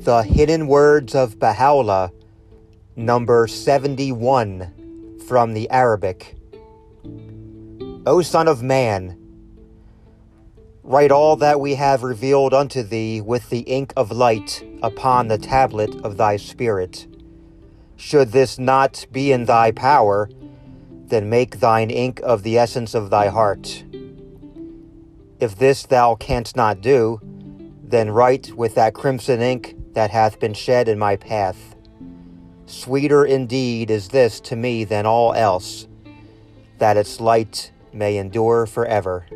the Hidden Words of Baha'u'llah, number 71 from the Arabic. O Son of Man, write all that we have revealed unto thee with the ink of light upon the tablet of thy spirit. Should this not be in thy power, then make thine ink of the essence of thy heart. If this thou canst not do, then write with that crimson ink that hath been shed in my path. Sweeter indeed is this to me than all else, that its light may endure forever.